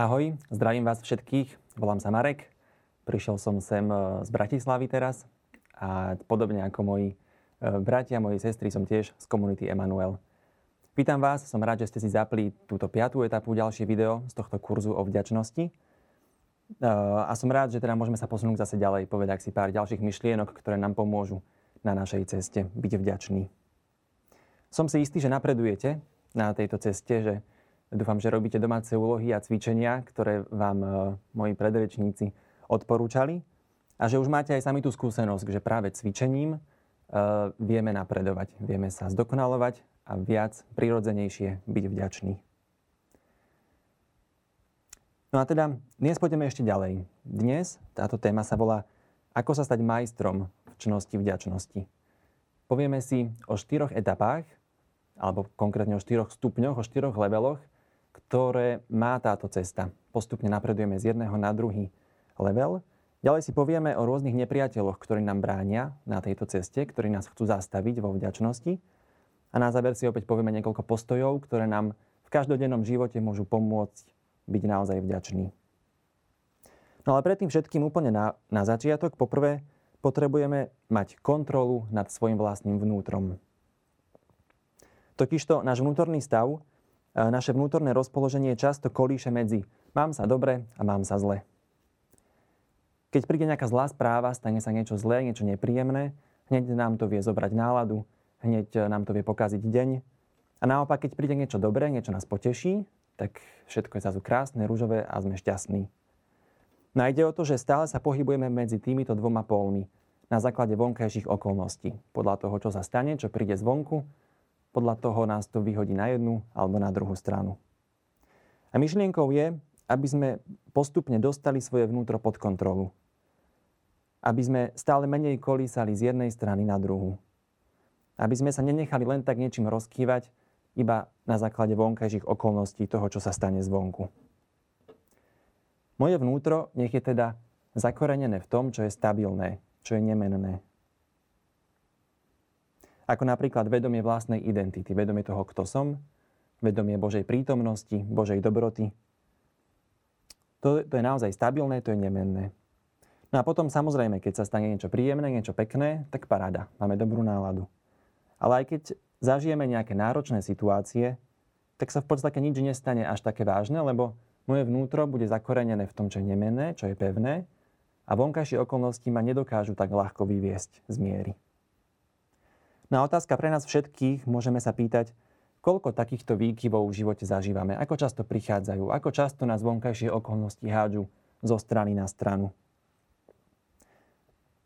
Ahoj, zdravím vás všetkých, volám sa Marek. Prišiel som sem e, z Bratislavy teraz a podobne ako moji e, bratia, moji sestry som tiež z komunity Emanuel. Vítam vás, som rád, že ste si zapli túto piatú etapu, ďalšie video z tohto kurzu o vďačnosti. E, a som rád, že teda môžeme sa posunúť zase ďalej, povedať si pár ďalších myšlienok, ktoré nám pomôžu na našej ceste byť vďačný. Som si istý, že napredujete na tejto ceste, že Dúfam, že robíte domáce úlohy a cvičenia, ktoré vám e, moji predrečníci odporúčali a že už máte aj sami tú skúsenosť, že práve cvičením e, vieme napredovať, vieme sa zdokonalovať a viac prirodzenejšie byť vďačný. No a teda dnes pôjdeme ešte ďalej. Dnes táto téma sa volá Ako sa stať majstrom v čnosti vďačnosti. Povieme si o štyroch etapách, alebo konkrétne o štyroch stupňoch, o štyroch leveloch, ktoré má táto cesta. Postupne napredujeme z jedného na druhý level. Ďalej si povieme o rôznych nepriateľoch, ktorí nám bránia na tejto ceste, ktorí nás chcú zastaviť vo vďačnosti. A na záver si opäť povieme niekoľko postojov, ktoré nám v každodennom živote môžu pomôcť byť naozaj vďačný. No ale predtým všetkým úplne na, na začiatok, poprvé potrebujeme mať kontrolu nad svojim vlastným vnútrom. Totižto náš vnútorný stav naše vnútorné rozpoloženie často kolíše medzi mám sa dobre a mám sa zle. Keď príde nejaká zlá správa, stane sa niečo zlé, niečo nepríjemné, hneď nám to vie zobrať náladu, hneď e, nám to vie pokaziť deň. A naopak, keď príde niečo dobré, niečo nás poteší, tak všetko je zrazu krásne, rúžové a sme šťastní. No ide o to, že stále sa pohybujeme medzi týmito dvoma pólmi na základe vonkajších okolností. Podľa toho, čo sa stane, čo príde zvonku podľa toho nás to vyhodí na jednu alebo na druhú stranu. A myšlienkou je, aby sme postupne dostali svoje vnútro pod kontrolu. Aby sme stále menej kolísali z jednej strany na druhú. Aby sme sa nenechali len tak niečím rozkývať, iba na základe vonkajších okolností toho, čo sa stane zvonku. Moje vnútro nech je teda zakorenené v tom, čo je stabilné, čo je nemenné, ako napríklad vedomie vlastnej identity, vedomie toho, kto som, vedomie Božej prítomnosti, Božej dobroty. To, to je naozaj stabilné, to je nemenné. No a potom samozrejme, keď sa stane niečo príjemné, niečo pekné, tak paráda, máme dobrú náladu. Ale aj keď zažijeme nejaké náročné situácie, tak sa v podstate nič nestane až také vážne, lebo moje vnútro bude zakorenené v tom, čo je nemenné, čo je pevné a vonkajšie okolnosti ma nedokážu tak ľahko vyviesť z miery. No a otázka pre nás všetkých, môžeme sa pýtať, koľko takýchto výkyvov v živote zažívame, ako často prichádzajú, ako často nás vonkajšie okolnosti hádžu zo strany na stranu.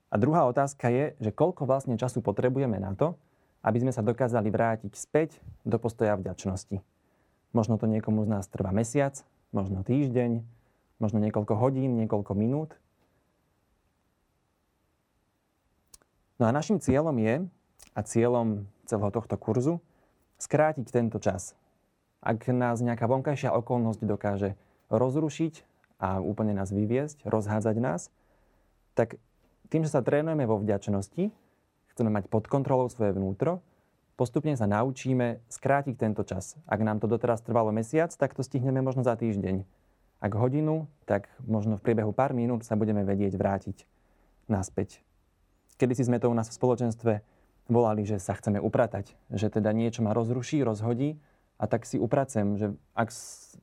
A druhá otázka je, že koľko vlastne času potrebujeme na to, aby sme sa dokázali vrátiť späť do postoja vďačnosti. Možno to niekomu z nás trvá mesiac, možno týždeň, možno niekoľko hodín, niekoľko minút. No a našim cieľom je, a cieľom celého tohto kurzu skrátiť tento čas. Ak nás nejaká vonkajšia okolnosť dokáže rozrušiť a úplne nás vyviesť, rozhádzať nás, tak tým, že sa trénujeme vo vďačnosti, chceme mať pod kontrolou svoje vnútro, postupne sa naučíme skrátiť tento čas. Ak nám to doteraz trvalo mesiac, tak to stihneme možno za týždeň. Ak hodinu, tak možno v priebehu pár minút sa budeme vedieť vrátiť naspäť. Kedy si sme to u nás v spoločenstve volali, že sa chceme upratať. Že teda niečo ma rozruší, rozhodí a tak si upracem, že ak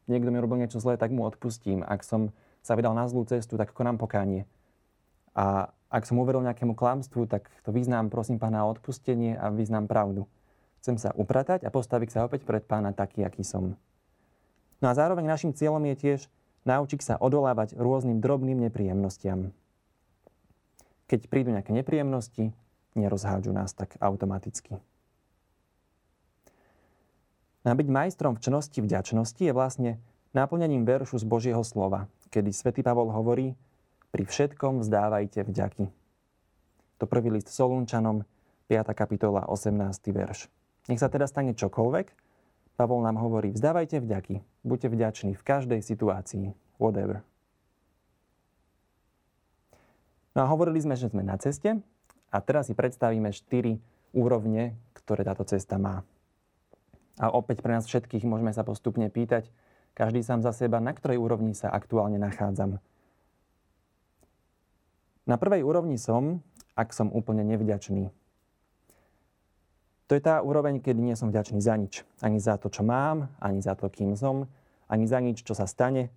niekto mi robil niečo zlé, tak mu odpustím. Ak som sa vydal na zlú cestu, tak konám pokánie. A ak som uveril nejakému klamstvu, tak to vyznám, prosím pána o odpustenie a vyznám pravdu. Chcem sa upratať a postaviť sa opäť pred pána taký, aký som. No a zároveň našim cieľom je tiež naučiť sa odolávať rôznym drobným nepríjemnostiam. Keď prídu nejaké nepríjemnosti, nerozhádžu nás tak automaticky. Na byť majstrom v čnosti vďačnosti je vlastne náplňaním veršu z Božieho slova, kedy svätý Pavol hovorí pri všetkom vzdávajte vďaky. To prvý list Solunčanom, 5. kapitola, 18. verš. Nech sa teda stane čokoľvek, Pavol nám hovorí, vzdávajte vďaky, buďte vďační v každej situácii, whatever. No a hovorili sme, že sme na ceste a teraz si predstavíme štyri úrovne, ktoré táto cesta má. A opäť pre nás všetkých môžeme sa postupne pýtať, každý sám za seba, na ktorej úrovni sa aktuálne nachádzam. Na prvej úrovni som, ak som úplne nevďačný. To je tá úroveň, kedy nie som vďačný za nič. Ani za to, čo mám, ani za to, kým som, ani za nič, čo sa stane.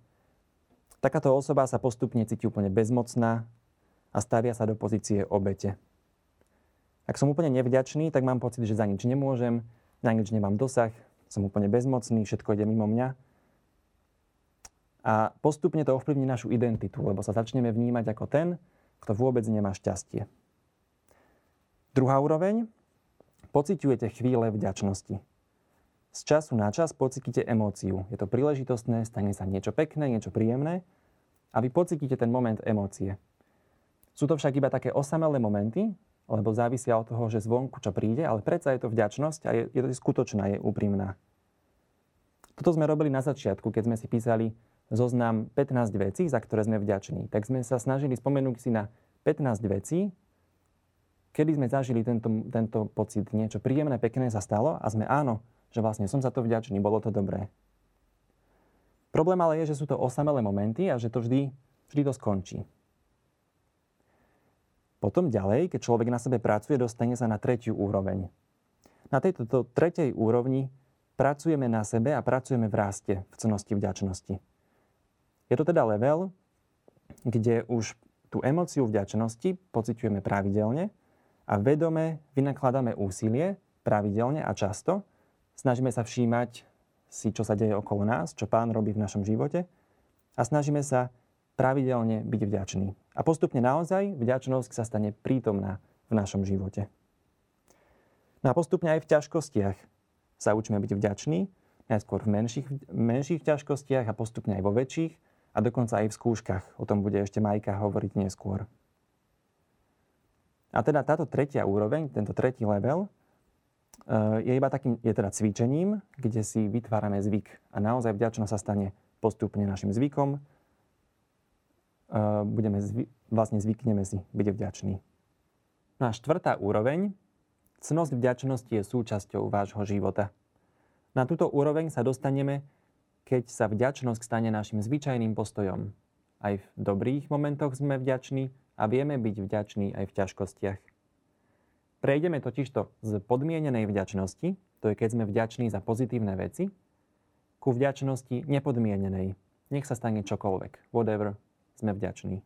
Takáto osoba sa postupne cíti úplne bezmocná a stavia sa do pozície obete. Ak som úplne nevďačný, tak mám pocit, že za nič nemôžem, na nič nemám dosah, som úplne bezmocný, všetko ide mimo mňa. A postupne to ovplyvní našu identitu, lebo sa začneme vnímať ako ten, kto vôbec nemá šťastie. Druhá úroveň. Pociťujete chvíle vďačnosti. Z času na čas pocítite emóciu. Je to príležitostné, stane sa niečo pekné, niečo príjemné a vy pocítite ten moment emócie. Sú to však iba také osamelé momenty, lebo závisia od toho, že zvonku čo príde, ale predsa je to vďačnosť a je, je to skutočná, je úprimná. Toto sme robili na začiatku, keď sme si písali zoznam 15 vecí, za ktoré sme vďační. Tak sme sa snažili spomenúť si na 15 vecí, kedy sme zažili tento, tento pocit, niečo príjemné, pekné sa stalo a sme áno, že vlastne som za to vďačný, bolo to dobré. Problém ale je, že sú to osamelé momenty a že to vždy, vždy to skončí. Potom ďalej, keď človek na sebe pracuje, dostane sa na tretiu úroveň. Na tejto to, tretej úrovni pracujeme na sebe a pracujeme v raste, v cenosti vďačnosti. Je to teda level, kde už tú emóciu vďačnosti pociťujeme pravidelne a vedome vynakladáme úsilie pravidelne a často. Snažíme sa všímať si, čo sa deje okolo nás, čo pán robí v našom živote a snažíme sa pravidelne byť vďačný. A postupne naozaj vďačnosť sa stane prítomná v našom živote. No a postupne aj v ťažkostiach sa učíme byť vďační, najskôr v menších, menších ťažkostiach a postupne aj vo väčších a dokonca aj v skúškach. O tom bude ešte Majka hovoriť neskôr. A teda táto tretia úroveň, tento tretí level, eh, je iba takým, je teda cvičením, kde si vytvárame zvyk. A naozaj vďačnosť sa stane postupne našim zvykom, budeme zvy, vlastne zvykneme si byť vďační. No a štvrtá úroveň. Cnosť vďačnosti je súčasťou vášho života. Na túto úroveň sa dostaneme, keď sa vďačnosť stane našim zvyčajným postojom. Aj v dobrých momentoch sme vďační a vieme byť vďační aj v ťažkostiach. Prejdeme totižto z podmienenej vďačnosti, to je keď sme vďační za pozitívne veci, ku vďačnosti nepodmienenej. Nech sa stane čokoľvek, whatever, sme vďační.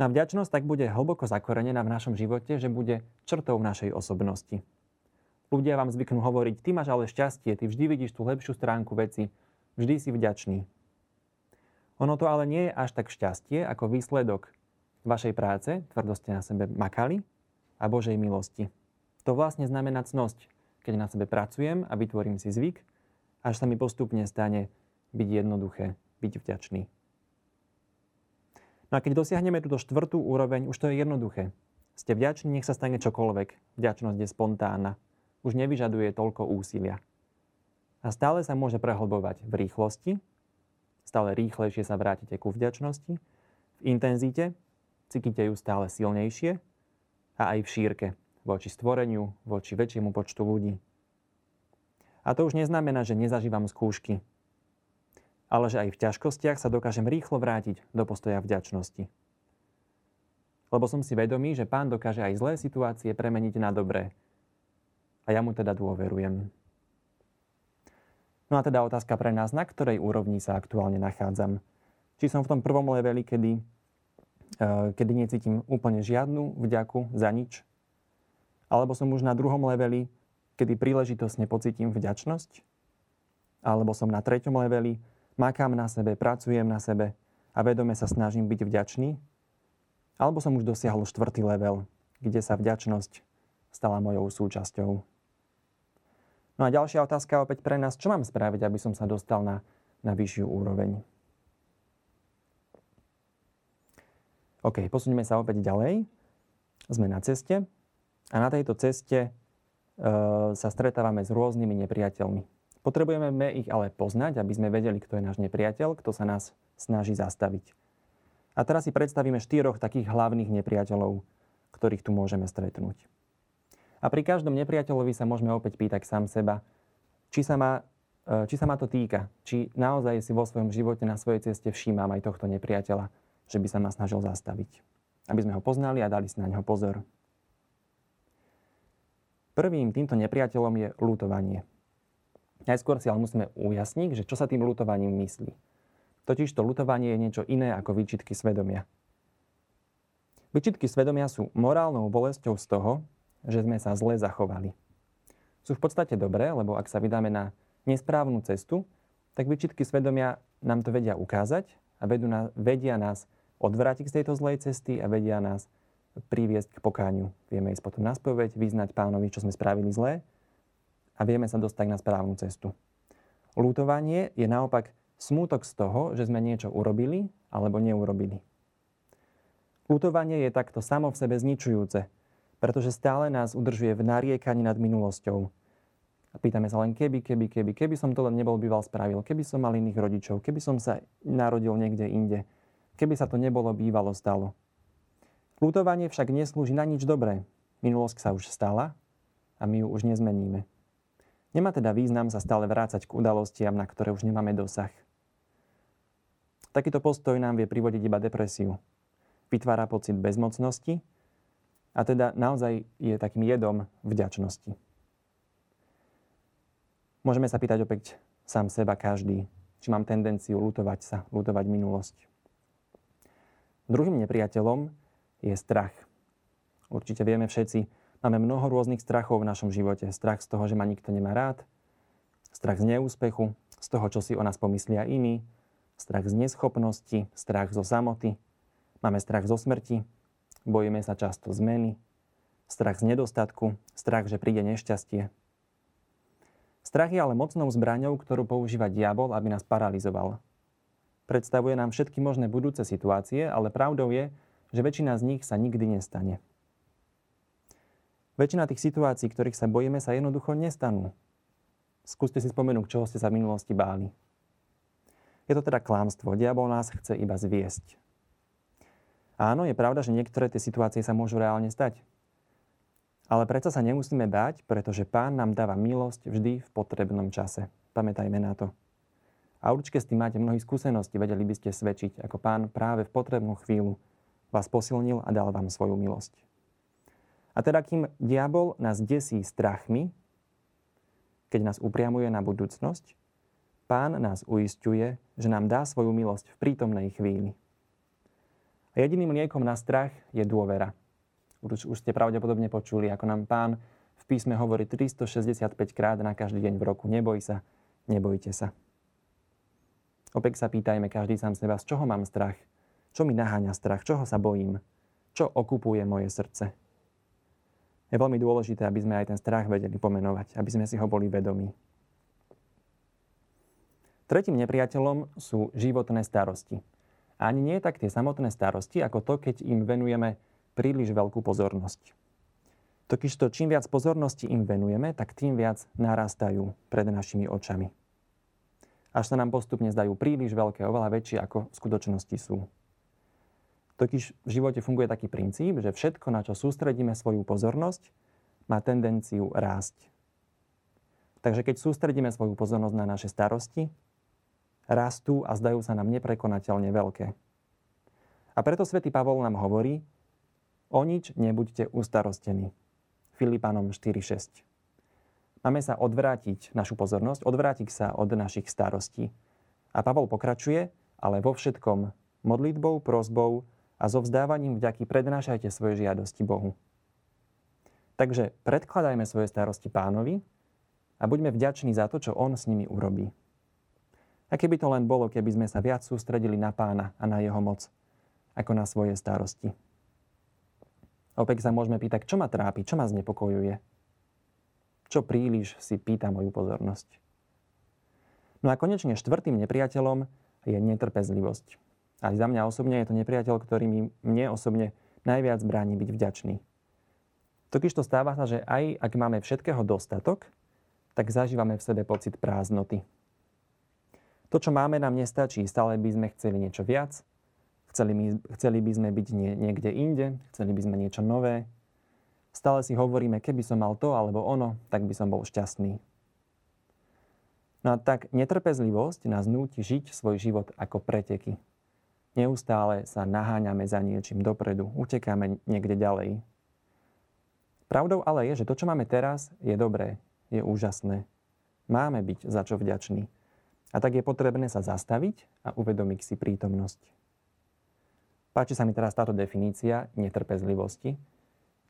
Na vďačnosť tak bude hlboko zakorenená v našom živote, že bude črtou našej osobnosti. Ľudia vám zvyknú hovoriť, ty máš ale šťastie, ty vždy vidíš tú lepšiu stránku veci, vždy si vďačný. Ono to ale nie je až tak šťastie, ako výsledok vašej práce, tvrdo na sebe makali a Božej milosti. To vlastne znamená cnosť, keď na sebe pracujem a vytvorím si zvyk, až sa mi postupne stane byť jednoduché, byť vďačný. No a keď dosiahneme túto štvrtú úroveň, už to je jednoduché. Ste vďační, nech sa stane čokoľvek. Vďačnosť je spontánna. Už nevyžaduje toľko úsilia. A stále sa môže prehlbovať v rýchlosti, stále rýchlejšie sa vrátite ku vďačnosti, v intenzite, cítite ju stále silnejšie a aj v šírke, voči stvoreniu, voči väčšiemu počtu ľudí. A to už neznamená, že nezažívam skúšky, ale že aj v ťažkostiach sa dokážem rýchlo vrátiť do postoja vďačnosti. Lebo som si vedomý, že pán dokáže aj zlé situácie premeniť na dobré. A ja mu teda dôverujem. No a teda otázka pre nás, na ktorej úrovni sa aktuálne nachádzam. Či som v tom prvom leveli, kedy, uh, kedy necítim úplne žiadnu vďaku za nič, alebo som už na druhom leveli, kedy príležitosne pocítim vďačnosť, alebo som na treťom leveli, makám na sebe, pracujem na sebe a vedome sa snažím byť vďačný? Alebo som už dosiahol štvrtý level, kde sa vďačnosť stala mojou súčasťou? No a ďalšia otázka opäť pre nás. Čo mám spraviť, aby som sa dostal na, na vyššiu úroveň? OK, posunieme sa opäť ďalej. Sme na ceste a na tejto ceste e, sa stretávame s rôznymi nepriateľmi. Potrebujeme ich ale poznať, aby sme vedeli, kto je náš nepriateľ, kto sa nás snaží zastaviť. A teraz si predstavíme štyroch takých hlavných nepriateľov, ktorých tu môžeme stretnúť. A pri každom nepriateľovi sa môžeme opäť pýtať sám seba, či sa ma, či sa ma to týka, či naozaj si vo svojom živote na svojej ceste všímam aj tohto nepriateľa, že by sa ma snažil zastaviť. Aby sme ho poznali a dali si na neho pozor. Prvým týmto nepriateľom je lutovanie. Najskôr si ale musíme ujasniť, že čo sa tým lutovaním myslí. Totiž to lutovanie je niečo iné ako výčitky svedomia. Výčitky svedomia sú morálnou bolesťou z toho, že sme sa zle zachovali. Sú v podstate dobré, lebo ak sa vydáme na nesprávnu cestu, tak výčitky svedomia nám to vedia ukázať a na, vedia nás odvrátiť z tejto zlej cesty a vedia nás priviesť k pokáňu. Vieme ísť potom na spoveď, vyznať pánovi, čo sme spravili zlé a vieme sa dostať na správnu cestu. Lútovanie je naopak smútok z toho, že sme niečo urobili alebo neurobili. Lútovanie je takto samo v sebe zničujúce, pretože stále nás udržuje v nariekaní nad minulosťou. A pýtame sa len keby, keby, keby, keby som to len nebol býval spravil, keby som mal iných rodičov, keby som sa narodil niekde inde, keby sa to nebolo bývalo stalo. Lútovanie však neslúži na nič dobré. Minulosť sa už stala a my ju už nezmeníme. Nemá teda význam sa stále vrácať k udalostiam, na ktoré už nemáme dosah. Takýto postoj nám vie privodiť iba depresiu. Vytvára pocit bezmocnosti a teda naozaj je takým jedom vďačnosti. Môžeme sa pýtať opäť sám seba každý, či mám tendenciu lutovať sa, lutovať minulosť. Druhým nepriateľom je strach. Určite vieme všetci, Máme mnoho rôznych strachov v našom živote. Strach z toho, že ma nikto nemá rád, strach z neúspechu, z toho, čo si o nás pomyslia iní, strach z neschopnosti, strach zo samoty, máme strach zo smrti, bojíme sa často zmeny, strach z nedostatku, strach, že príde nešťastie. Strach je ale mocnou zbraňou, ktorú používa diabol, aby nás paralizoval. Predstavuje nám všetky možné budúce situácie, ale pravdou je, že väčšina z nich sa nikdy nestane. Väčšina tých situácií, ktorých sa bojíme, sa jednoducho nestanú. Skúste si spomenúť, čoho ste sa v minulosti báli. Je to teda klamstvo. Diabol nás chce iba zviesť. Áno, je pravda, že niektoré tie situácie sa môžu reálne stať. Ale predsa sa nemusíme báť, pretože Pán nám dáva milosť vždy v potrebnom čase. Pamätajme na to. A určite s tým máte mnohých skúseností, vedeli by ste svedčiť, ako Pán práve v potrebnú chvíľu vás posilnil a dal vám svoju milosť. A teda kým diabol nás desí strachmi, keď nás upriamuje na budúcnosť, pán nás uistuje, že nám dá svoju milosť v prítomnej chvíli. A jediným liekom na strach je dôvera. Už, už ste pravdepodobne počuli, ako nám pán v písme hovorí 365 krát na každý deň v roku. Neboj sa, nebojte sa. Opäť sa pýtajme každý sám seba, z čoho mám strach? Čo mi naháňa strach? Čoho sa bojím? Čo okupuje moje srdce? Je veľmi dôležité, aby sme aj ten strach vedeli pomenovať, aby sme si ho boli vedomí. Tretím nepriateľom sú životné starosti. A ani nie tak tie samotné starosti, ako to, keď im venujeme príliš veľkú pozornosť. Totižto čím viac pozornosti im venujeme, tak tým viac narastajú pred našimi očami. Až sa nám postupne zdajú príliš veľké, oveľa väčšie, ako v skutočnosti sú. Totiž v živote funguje taký princíp, že všetko, na čo sústredíme svoju pozornosť, má tendenciu rásť. Takže keď sústredíme svoju pozornosť na naše starosti, rastú a zdajú sa nám neprekonateľne veľké. A preto svätý Pavol nám hovorí, o nič nebuďte ustarostení. Filipanom 4.6. Máme sa odvrátiť našu pozornosť, odvrátiť sa od našich starostí. A Pavol pokračuje, ale vo všetkom modlitbou, prozbou a so vzdávaním vďaky prednášajte svoje žiadosti Bohu. Takže predkladajme svoje starosti pánovi a buďme vďační za to, čo on s nimi urobí. A keby to len bolo, keby sme sa viac sústredili na pána a na jeho moc, ako na svoje starosti. Opäť sa môžeme pýtať, čo ma trápi, čo ma znepokojuje. Čo príliš si pýta moju pozornosť. No a konečne štvrtým nepriateľom je netrpezlivosť. Aj za mňa osobne je to nepriateľ, ktorý mi mne osobne najviac bráni byť vďačný. Totiž to stáva sa, že aj ak máme všetkého dostatok, tak zažívame v sebe pocit prázdnoty. To, čo máme, nám nestačí. Stále by sme chceli niečo viac, chceli, my, chceli by sme byť nie, niekde inde, chceli by sme niečo nové. Stále si hovoríme, keby som mal to alebo ono, tak by som bol šťastný. No a tak netrpezlivosť nás núti žiť svoj život ako preteky. Neustále sa naháňame za niečím dopredu, utekáme niekde ďalej. Pravdou ale je, že to, čo máme teraz, je dobré, je úžasné. Máme byť za čo vďační. A tak je potrebné sa zastaviť a uvedomiť si prítomnosť. Páči sa mi teraz táto definícia netrpezlivosti.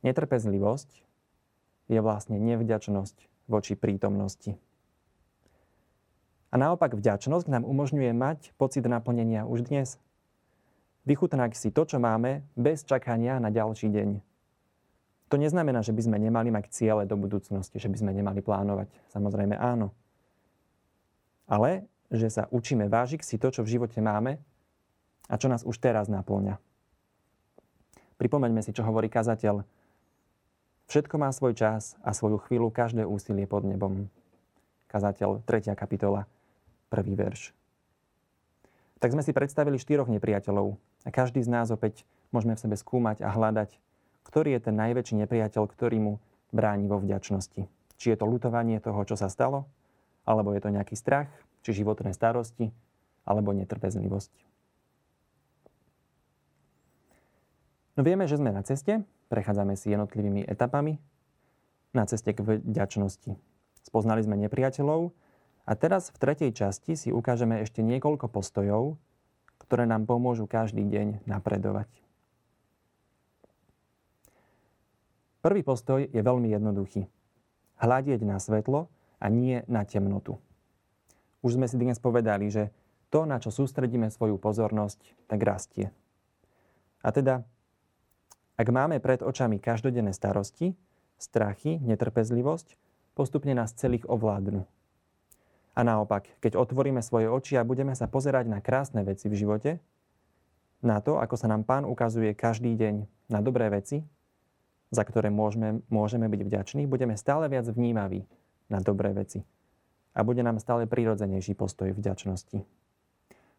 Netrpezlivosť je vlastne nevďačnosť voči prítomnosti. A naopak vďačnosť nám umožňuje mať pocit naplnenia už dnes. Vychutnať si to, čo máme, bez čakania na ďalší deň. To neznamená, že by sme nemali mať ciele do budúcnosti, že by sme nemali plánovať. Samozrejme áno. Ale že sa učíme vážiť si to, čo v živote máme a čo nás už teraz naplňa. Pripomeňme si, čo hovorí kazateľ. Všetko má svoj čas a svoju chvíľu každé úsilie pod nebom. Kazateľ, 3. kapitola, prvý verš. Tak sme si predstavili štyroch nepriateľov a každý z nás opäť môžeme v sebe skúmať a hľadať, ktorý je ten najväčší nepriateľ, ktorý mu bráni vo vďačnosti. Či je to lutovanie toho, čo sa stalo, alebo je to nejaký strach, či životné starosti, alebo netrpezlivosť. No vieme, že sme na ceste, prechádzame si jednotlivými etapami na ceste k vďačnosti. Spoznali sme nepriateľov a teraz v tretej časti si ukážeme ešte niekoľko postojov, ktoré nám pomôžu každý deň napredovať. Prvý postoj je veľmi jednoduchý. Hľadieť na svetlo a nie na temnotu. Už sme si dnes povedali, že to, na čo sústredíme svoju pozornosť, tak rastie. A teda, ak máme pred očami každodenné starosti, strachy, netrpezlivosť, postupne nás celých ovládnu a naopak, keď otvoríme svoje oči a budeme sa pozerať na krásne veci v živote, na to, ako sa nám Pán ukazuje každý deň na dobré veci, za ktoré môžeme, môžeme byť vďační, budeme stále viac vnímaví na dobré veci. A bude nám stále prirodzenejší postoj vďačnosti.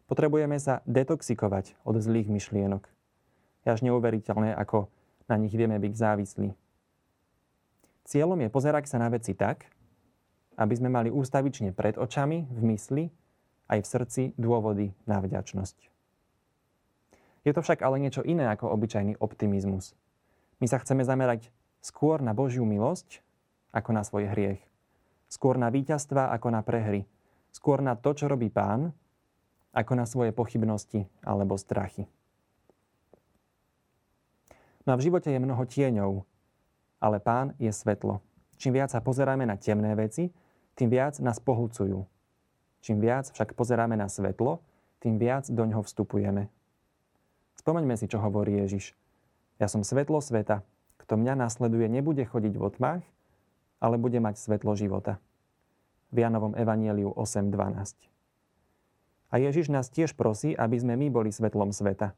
Potrebujeme sa detoxikovať od zlých myšlienok. Je až neuveriteľné, ako na nich vieme byť závislí. Cieľom je pozerať sa na veci tak, aby sme mali ústavične pred očami, v mysli, aj v srdci dôvody na vďačnosť. Je to však ale niečo iné ako obyčajný optimizmus. My sa chceme zamerať skôr na Božiu milosť, ako na svoj hriech. Skôr na víťazstva, ako na prehry. Skôr na to, čo robí Pán, ako na svoje pochybnosti alebo strachy. No a v živote je mnoho tieňov, ale Pán je svetlo. Čím viac sa pozeráme na temné veci, tým viac nás pohľcujú. Čím viac však pozeráme na svetlo, tým viac do ňoho vstupujeme. Spomeňme si, čo hovorí Ježiš. Ja som svetlo sveta. Kto mňa nasleduje, nebude chodiť v otmách, ale bude mať svetlo života. V Janovom evanieliu 8.12. A Ježiš nás tiež prosí, aby sme my boli svetlom sveta.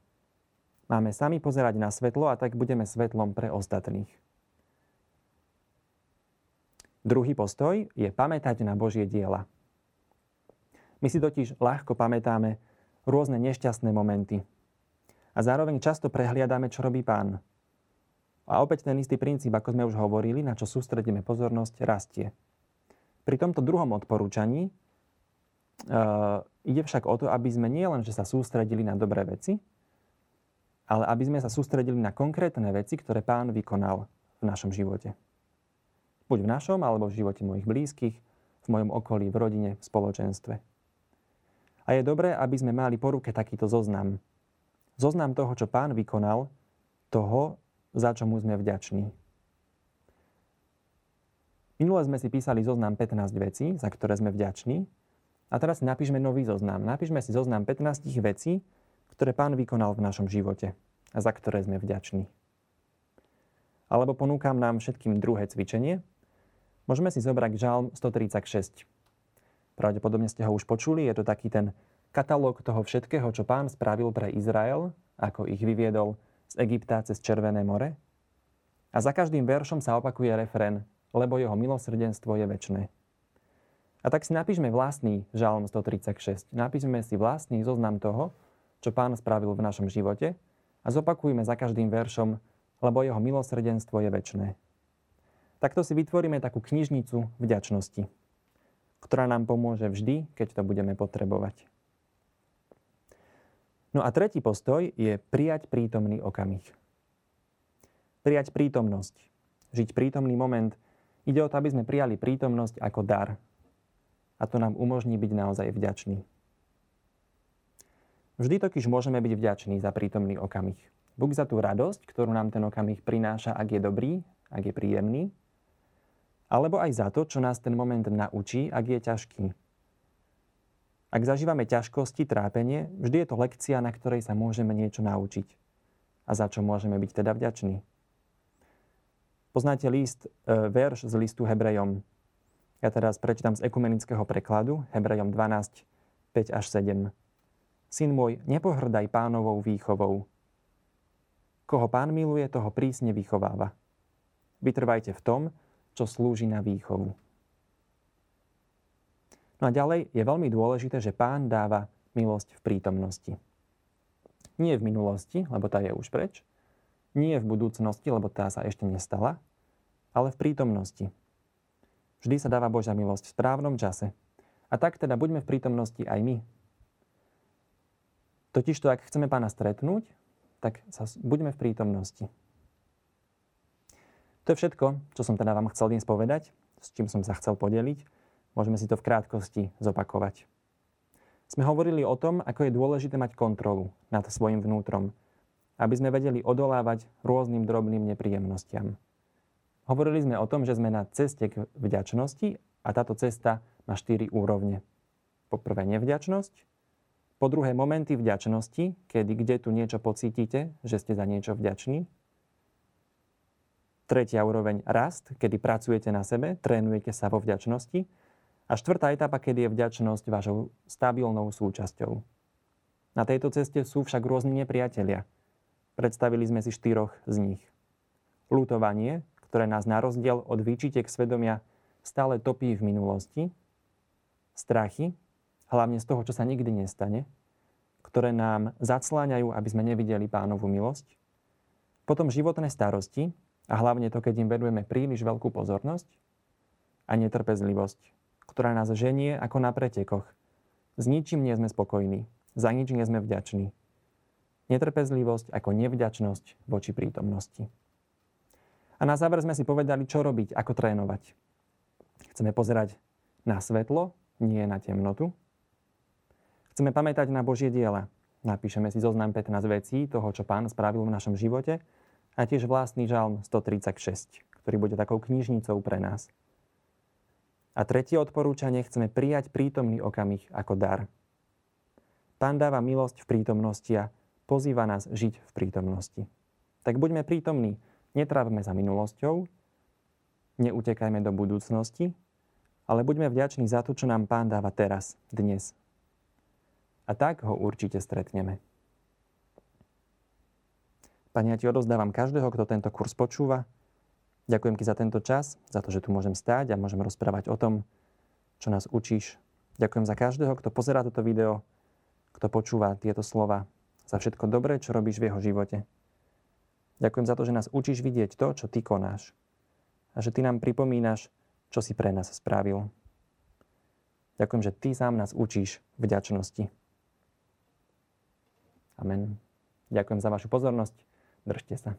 Máme sami pozerať na svetlo a tak budeme svetlom pre ostatných. Druhý postoj je pamätať na Božie diela. My si totiž ľahko pamätáme rôzne nešťastné momenty. A zároveň často prehliadame, čo robí pán. A opäť ten istý princíp, ako sme už hovorili, na čo sústredíme pozornosť, rastie. Pri tomto druhom odporúčaní uh, ide však o to, aby sme nie len, že sa sústredili na dobré veci, ale aby sme sa sústredili na konkrétne veci, ktoré pán vykonal v našom živote. Buď v našom, alebo v živote mojich blízkych, v mojom okolí, v rodine, v spoločenstve. A je dobré, aby sme mali po ruke takýto zoznam. Zoznam toho, čo pán vykonal, toho, za čo mu sme vďační. Minule sme si písali zoznam 15 vecí, za ktoré sme vďační. A teraz si napíšme nový zoznam. Napíšme si zoznam 15 vecí, ktoré pán vykonal v našom živote a za ktoré sme vďační. Alebo ponúkam nám všetkým druhé cvičenie, Môžeme si zobrať Žalm 136. Pravdepodobne ste ho už počuli, je to taký ten katalóg toho všetkého, čo pán spravil pre Izrael, ako ich vyviedol z Egypta cez Červené more. A za každým veršom sa opakuje refren, lebo jeho milosrdenstvo je väčné. A tak si napíšme vlastný Žalm 136. Napíšme si vlastný zoznam toho, čo pán spravil v našom živote a zopakujme za každým veršom, lebo jeho milosrdenstvo je väčné. Takto si vytvoríme takú knižnicu vďačnosti, ktorá nám pomôže vždy, keď to budeme potrebovať. No a tretí postoj je prijať prítomný okamih. Prijať prítomnosť. Žiť prítomný moment. Ide o to, aby sme prijali prítomnosť ako dar. A to nám umožní byť naozaj vďačný. Vždy totiž môžeme byť vďační za prítomný okamih. Buď za tú radosť, ktorú nám ten okamih prináša, ak je dobrý, ak je príjemný, alebo aj za to, čo nás ten moment naučí, ak je ťažký. Ak zažívame ťažkosti, trápenie, vždy je to lekcia, na ktorej sa môžeme niečo naučiť. A za čo môžeme byť teda vďační. Poznáte list, e, verš z listu Hebrejom. Ja teraz prečítam z ekumenického prekladu, Hebrejom 12, 5 až 7. Syn môj, nepohrdaj pánovou výchovou. Koho pán miluje, toho prísne vychováva. Vytrvajte v tom, čo slúži na výchovu. No a ďalej je veľmi dôležité, že pán dáva milosť v prítomnosti. Nie v minulosti, lebo tá je už preč. Nie v budúcnosti, lebo tá sa ešte nestala. Ale v prítomnosti. Vždy sa dáva Božia milosť v správnom čase. A tak teda buďme v prítomnosti aj my. Totižto, ak chceme pána stretnúť, tak sa buďme v prítomnosti. To je všetko, čo som teda vám chcel dnes povedať, s čím som sa chcel podeliť. Môžeme si to v krátkosti zopakovať. Sme hovorili o tom, ako je dôležité mať kontrolu nad svojim vnútrom, aby sme vedeli odolávať rôznym drobným nepríjemnostiam. Hovorili sme o tom, že sme na ceste k vďačnosti a táto cesta má štyri úrovne. Po prvé nevďačnosť, po druhé, momenty vďačnosti, kedy kde tu niečo pocítite, že ste za niečo vďační. Tretia úroveň rast, kedy pracujete na sebe, trénujete sa vo vďačnosti. A štvrtá etapa, kedy je vďačnosť vašou stabilnou súčasťou. Na tejto ceste sú však rôzni nepriatelia. Predstavili sme si štyroch z nich. Lutovanie, ktoré nás na rozdiel od výčitek svedomia stále topí v minulosti. Strachy, hlavne z toho, čo sa nikdy nestane, ktoré nám zacláňajú, aby sme nevideli pánovú milosť. Potom životné starosti, a hlavne to, keď im vedujeme príliš veľkú pozornosť. A netrpezlivosť, ktorá nás ženie ako na pretekoch. S ničím nie sme spokojní, za nič nie sme vďační. Netrpezlivosť ako nevďačnosť voči prítomnosti. A na záver sme si povedali, čo robiť, ako trénovať. Chceme pozerať na svetlo, nie na temnotu. Chceme pamätať na Božie diela. Napíšeme si zoznam 15 vecí toho, čo Pán spravil v našom živote a tiež vlastný žalm 136, ktorý bude takou knižnicou pre nás. A tretie odporúčanie chceme prijať prítomný okamih ako dar. Pán dáva milosť v prítomnosti a pozýva nás žiť v prítomnosti. Tak buďme prítomní, netrávme za minulosťou, neutekajme do budúcnosti, ale buďme vďační za to, čo nám Pán dáva teraz, dnes, a tak ho určite stretneme. Pani, ja ti odozdávam každého, kto tento kurz počúva. Ďakujem ti za tento čas, za to, že tu môžem stáť a môžem rozprávať o tom, čo nás učíš. Ďakujem za každého, kto pozerá toto video, kto počúva tieto slova, za všetko dobré, čo robíš v jeho živote. Ďakujem za to, že nás učíš vidieť to, čo ty konáš. A že ty nám pripomínaš, čo si pre nás spravil. Ďakujem, že ty sám nás učíš vďačnosti. Amen. Ďakujem za vašu pozornosť. Držte sa.